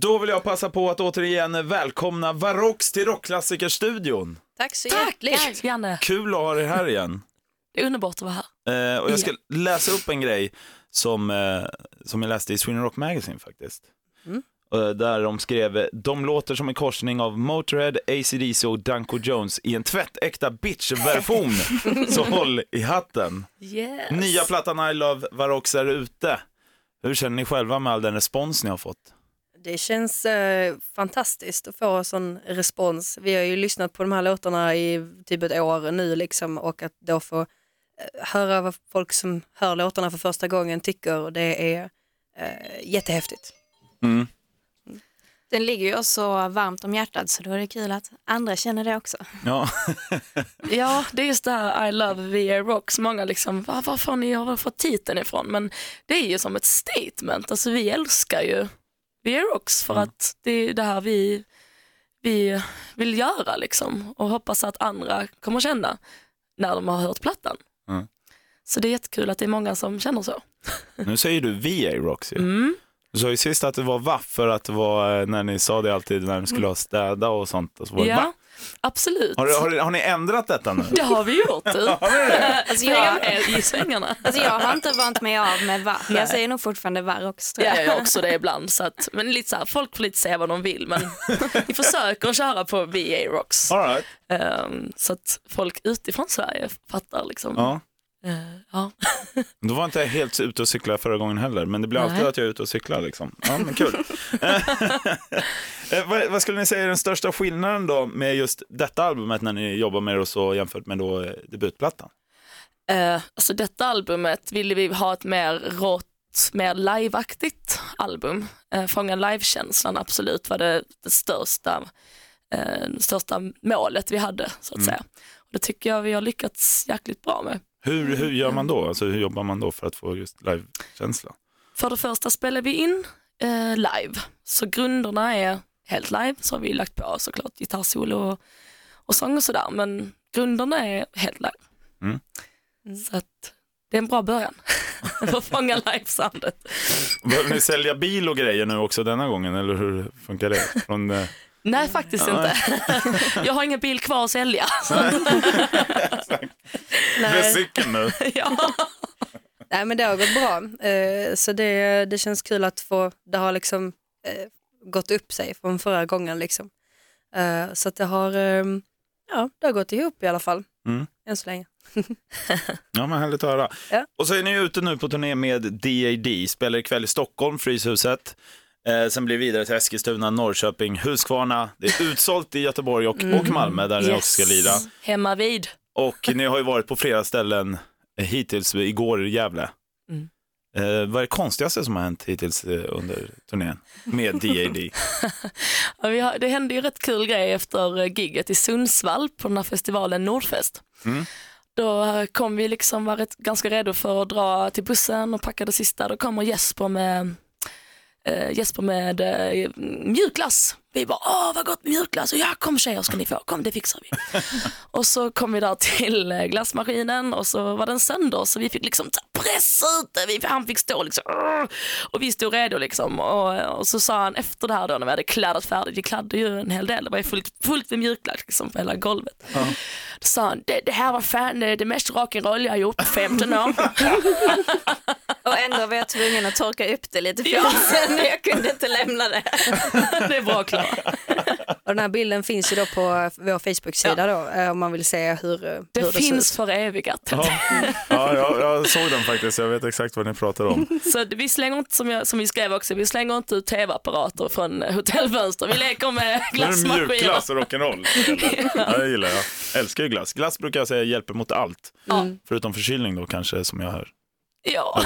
Då vill jag passa på att återigen välkomna Varox till Rockklassikerstudion. Tack så hjärtligt. Janne, Kul att ha er här igen. det är underbart att vara här. Eh, och jag ska läsa upp en grej som, eh, som jag läste i Sweden Rock Magazine faktiskt. Eh, där de skrev, de låter som en korsning av Motörhead, AC/DC och Danko Jones i en tvättäkta bitch-version. Så håll i hatten. Yes. Nya plattan I Love Varox är ute. Hur känner ni själva med all den respons ni har fått? Det känns eh, fantastiskt att få sån respons. Vi har ju lyssnat på de här låtarna i typ ett år nu liksom och att då få eh, höra vad folk som hör låtarna för första gången tycker och det är eh, jättehäftigt. Mm. Den ligger ju oss så varmt om hjärtat så då är det kul att andra känner det också. Ja. Ja, det är just det här I love VA Rocks. Många liksom, var, var får ni har fått titeln ifrån? Men det är ju som ett statement. Alltså vi älskar ju VA Rocks för att det är det här vi, vi vill göra liksom. Och hoppas att andra kommer känna när de har hört plattan. Mm. Så det är jättekul att det är många som känner så. Nu säger du VA Rocks ju. Mm. Du sa ju sist att det var vaff för att det var eh, när ni sa det alltid när ni skulle ha städa och sånt. Och så var det Ja, va? Absolut. Har, har, har ni ändrat detta nu? Det har vi gjort. Alltså jag, i svängarna. alltså jag har inte vant mig av med var. Nej. Jag säger nog fortfarande var också. Ja, jag. jag gör också det ibland. Så att, men lite så här, folk får lite säga vad de vill, men vi försöker köra på VA Rocks. All right. Ehm, så att folk utifrån Sverige fattar liksom. ja. Eh, ja. Då var inte jag helt ute och cykla förra gången heller, men det blir alltid Nej. att jag är ute och cyklar. Liksom. Ja, men kul. Eh, vad, vad skulle ni säga är den största skillnaden då med just detta albumet när ni jobbar med det och så jämfört med då eh, debutplattan? Eh, alltså detta albumet ville vi ha ett mer rått, mer liveaktigt album. Uh, fånga livekänslan absolut var det, det största, eh, största målet vi hade så att säga. Och det tycker jag vi har lyckats jäkligt bra med. Hur, hur gör man då? Alltså, hur jobbar man då för att få just live-känsla? För det första spelar vi in eh, live, så grunderna är helt live, så har vi lagt på såklart gitarrsolo och, och sång och sådär, men grunderna är helt live. Mm. Så att det är en bra början för att fånga livesoundet. Behöver ni sälja bil och grejer nu också denna gången, eller hur funkar det? Från, eh, Nej, faktiskt inte. Jag har ingen bil kvar att sälja. med cykeln nu? ja. Nej men det har gått bra eh, så det, det känns kul att få, det har liksom eh, gått upp sig från förra gången liksom. Eh, så att det har, eh, ja det har gått ihop i alla fall, Mm. än så länge. Ja, men härligt att höra. Ja. Och så är ni ute nu på turné med DAD, spelar ikväll i Stockholm, Fryshuset. Eh, sen blir det vidare till Eskilstuna, Norrköping, Huskvarna. Det är utsålt i Göteborg och, och Malmö där ni också ska lira. Hemma vid. Och ni har ju varit på flera ställen hittills, igår i Gävle. Mm. Eh, vad är det konstigaste som har hänt hittills eh, under turnén med DAD? Ja, det hände ju rätt kul grej efter eh, gigget i Sundsvall på den här festivalen Nordfest. Mm. Då kom vi liksom, var rätt, ganska redo för att dra till bussen och packa det sista. Då kommer Jesper med, eh, Jesper med eh, mjukglass. Vi bara, åh vad gott med mjukglass. Och ja, kom tjejer ska ni få, kom det fixar vi. och så kom vi där till eh, glassmaskinen och så var den sönder så vi fick liksom pressa ut det. Vi, han fick stå liksom, och vi stod redo liksom. Och, och så sa han efter det här då när vi hade kladdat färdigt, vi kladdade ju en hel del, det var ju fullt, fullt med mjukglass liksom på hela golvet. Då sa han, det, det här var fan det, det mest rock'n'roll jag har gjort på 15 år. Och ändå var jag tvungen att torka upp det lite för Ja. sen. Jag kunde inte lämna det. det är bra Klara. Och den här bilden finns ju då på vår Facebook-sida då eh, om man vill se hur, eh, Det hur det finns ser ut. för evigat. Ja, ja jag, jag såg den faktiskt, jag vet exakt vad ni pratar om. Så vi slänger inte, som, jag, som vi skrev också, vi slänger inte ut tv-apparater från hotellfönster. Vi leker med är det glassmaskiner. mjukglass och rock'n'roll. Ja, det gillar jag. Älskar ju glass. Glass brukar jag säga hjälper mot allt. Ja. Förutom förkylning då kanske som jag hör. Ja,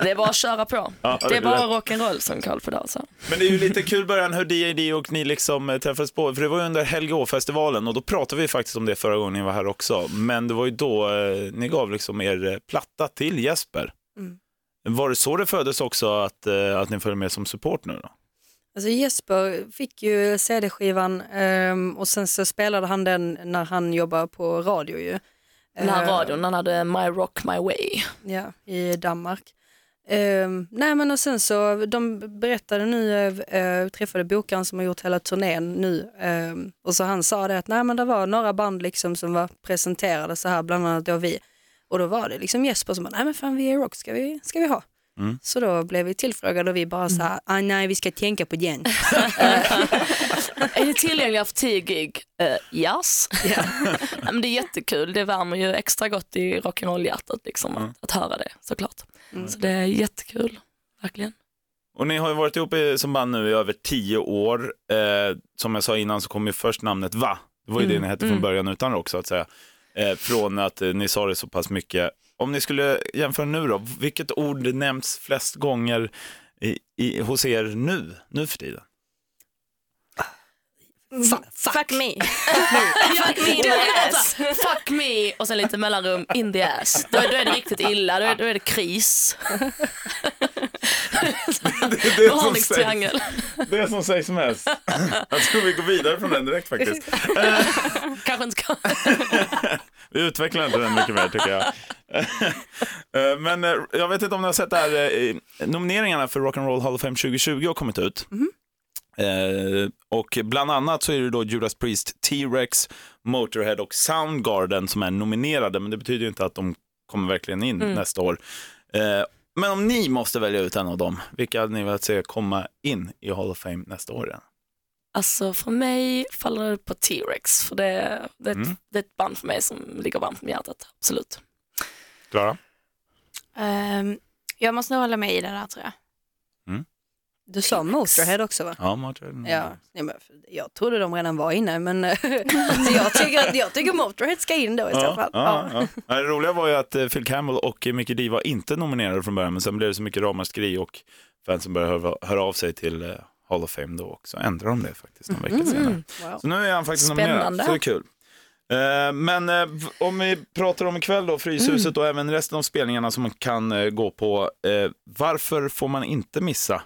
det är bara att köra på. Ja, Det är bara rock'n'roll som Carl får alltså. Men det är ju lite kul början hur D.A.D. och ni liksom eh, träffades på, för det var ju under Helge Å-festivalen och då pratade vi faktiskt om det förra gången ni var här också. Men det var ju då eh, ni gav liksom er eh, platta till Jesper. Mm. Var det så det föddes också att, eh, att ni följde med som support nu då? Alltså Jesper fick ju CD-skivan ehm, och sen så spelade han den när han jobbade på radio ju. Den här Eh, radion, han hade My Rock My Way. Ja, i Danmark. Ehm, nej men och sen så, de berättade nu, uh, träffade bokaren som har gjort hela turnén nu ehm, och så han sa det att nej men det var några band liksom som var presenterade så här, bland annat då vi. Och då var det liksom Jesper som bara, nej men fan vi är rock, ska vi, ska vi ha? Mm. Så då blev vi tillfrågade och vi bara så här, ah, nej vi ska tänka på den. Är ni tillgängliga för 10 gig? Uh, yes. Ja, men det är jättekul, det värmer ju extra gott i rock'n'roll-hjärtat liksom, Mm. att, att höra det såklart. Mm. Så det är jättekul, verkligen. Och ni har ju varit ihop i, som band nu i över tio år. Eh, som jag sa innan så kom ju först namnet Va. Det var ju det ni hette från Mm. början utan rock så att säga. Eh, från att eh, ni sa det så pass mycket. Om ni skulle jämföra nu då, vilket ord nämns flest gånger i, i, hos er nu, nu för tiden? Fuck. Fuck me. Fuck me in the ass. Fuck me och sen lite mellanrum in the ass. Då, då är det riktigt illa, då är, då är det kris. Det är det som sägs, det som sägs mest. Jag tror vi går vidare från den direkt faktiskt. Kanske inte ska. Vi utvecklar inte den mycket mer tycker jag. Eh, Men eh, jag vet inte om ni har sett det här, eh, nomineringarna för Rock'n'Roll Hall of Fame 2020 har kommit ut. Eh, och bland annat så är det då Judas Priest, T-Rex, Motorhead och Soundgarden som är nominerade, men det betyder ju inte att de kommer verkligen in nästa år. Eh, men om ni måste välja ut en av dem, vilka hade ni velat se komma in i Hall of Fame nästa år? Alltså för mig faller det på T-Rex, för det, det, är ett, Mm. det är ett band för mig som ligger varmt om hjärtat, absolut. Klara? Ehm, jag måste nog hålla med i det där tror jag. Du sa Motorhead också va? Ja, Motorhead. Ja, nej, men jag trodde de redan var inne men så jag, tycker, jag tycker Motorhead ska in då i så fall. Ja, ja. Ja, Det roliga var ju att eh, Phil Campbell och eh, Mickey D var inte nominerade från början, men sen blev det så mycket ramaskri och fansen började höra, höra av sig till eh, Hall of Fame då också. Ändrade de det faktiskt någon vecka senare. Wow. Så nu är han faktiskt nominerad, Spännande. så det är kul. Eh, Men eh, om vi pratar om ikväll då, Fryshuset och även resten av spelningarna som man kan eh, gå på. eh, Varför får man inte missa eh,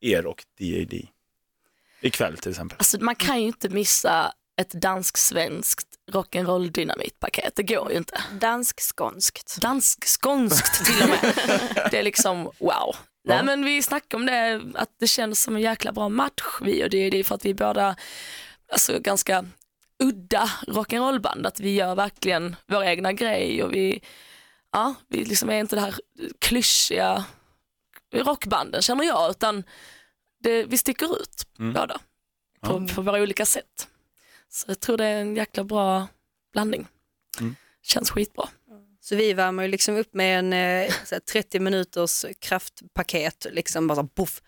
er och DAD? Ikväll till exempel. Alltså man kan ju inte missa ett dansk-svenskt rock'n'roll dynamitpaket, det går ju inte. Dansk-skånskt. Dansk-skånskt till och med. Det är liksom wow. Nej men vi snackade om det, att det känns som en jäkla bra match vi och det är det är för att vi är båda alltså, ganska udda rock'n'roll-band, att vi gör verkligen vår egna grej och vi, ja, vi liksom är inte det här klyschiga rockbanden känner jag, utan det, vi sticker ut Mm. båda på, på våra olika sätt. Så jag tror det är en jäkla bra blandning. Mm. Känns skitbra. Så vi värmer ju liksom upp med en eh, så här 30 minuters kraftpaket, liksom bara så poff.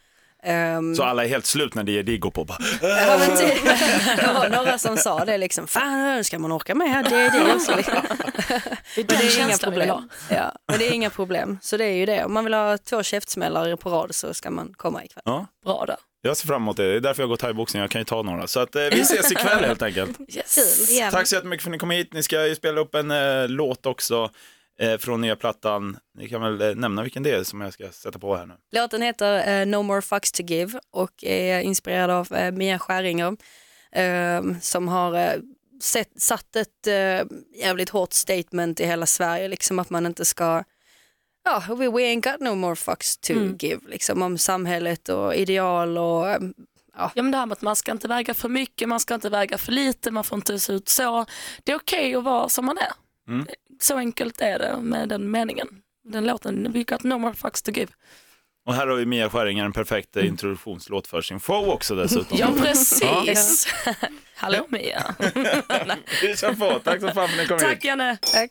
Ehm, Så alla är helt slut när DAD går på. Bara, ja, men typ, det var några som sa det liksom, fan ska man orka med det är det också. Liksom. Det är Men det är inga problem. Ja, men det är inga problem. Så det är ju det. Om man vill ha två käftsmällar på rad så ska man komma ikväll. ja. Bra där. Jag ser fram emot det. Det är därför jag går thaiboxning. Jag kan ju ta några. Så att, eh, vi ses ikväll helt enkelt. Yes. Tack så jättemycket för att ni kom hit. Ni ska ju spela upp en eh, låt också eh, från nya plattan. Ni kan väl eh, nämna vilken det är som jag ska sätta på här nu. Låten heter eh, No More Fucks To Give och är inspirerad av eh, Mia Skäringer eh, som har eh, sett, satt ett eh, jävligt hårt statement i hela Sverige, liksom att man inte ska Ja, we, we ain't got no more fucks to Mm. give, liksom om samhället och ideal och eh, Ja, men det här med att man ska inte väga för mycket, man ska inte väga för lite, man får inte se ut så. Det är okej att vara som man är. Mm. Så enkelt är det med den meningen. Den låten, we got no more fucks to give. Och här har vi Mia Skäringer, en perfekt eh, introduktionslåt för sin show också dessutom. Ja, precis. Hallå Mia. Vi kör på. Tack så fan för att ni kom hit. Tack Janne. tack.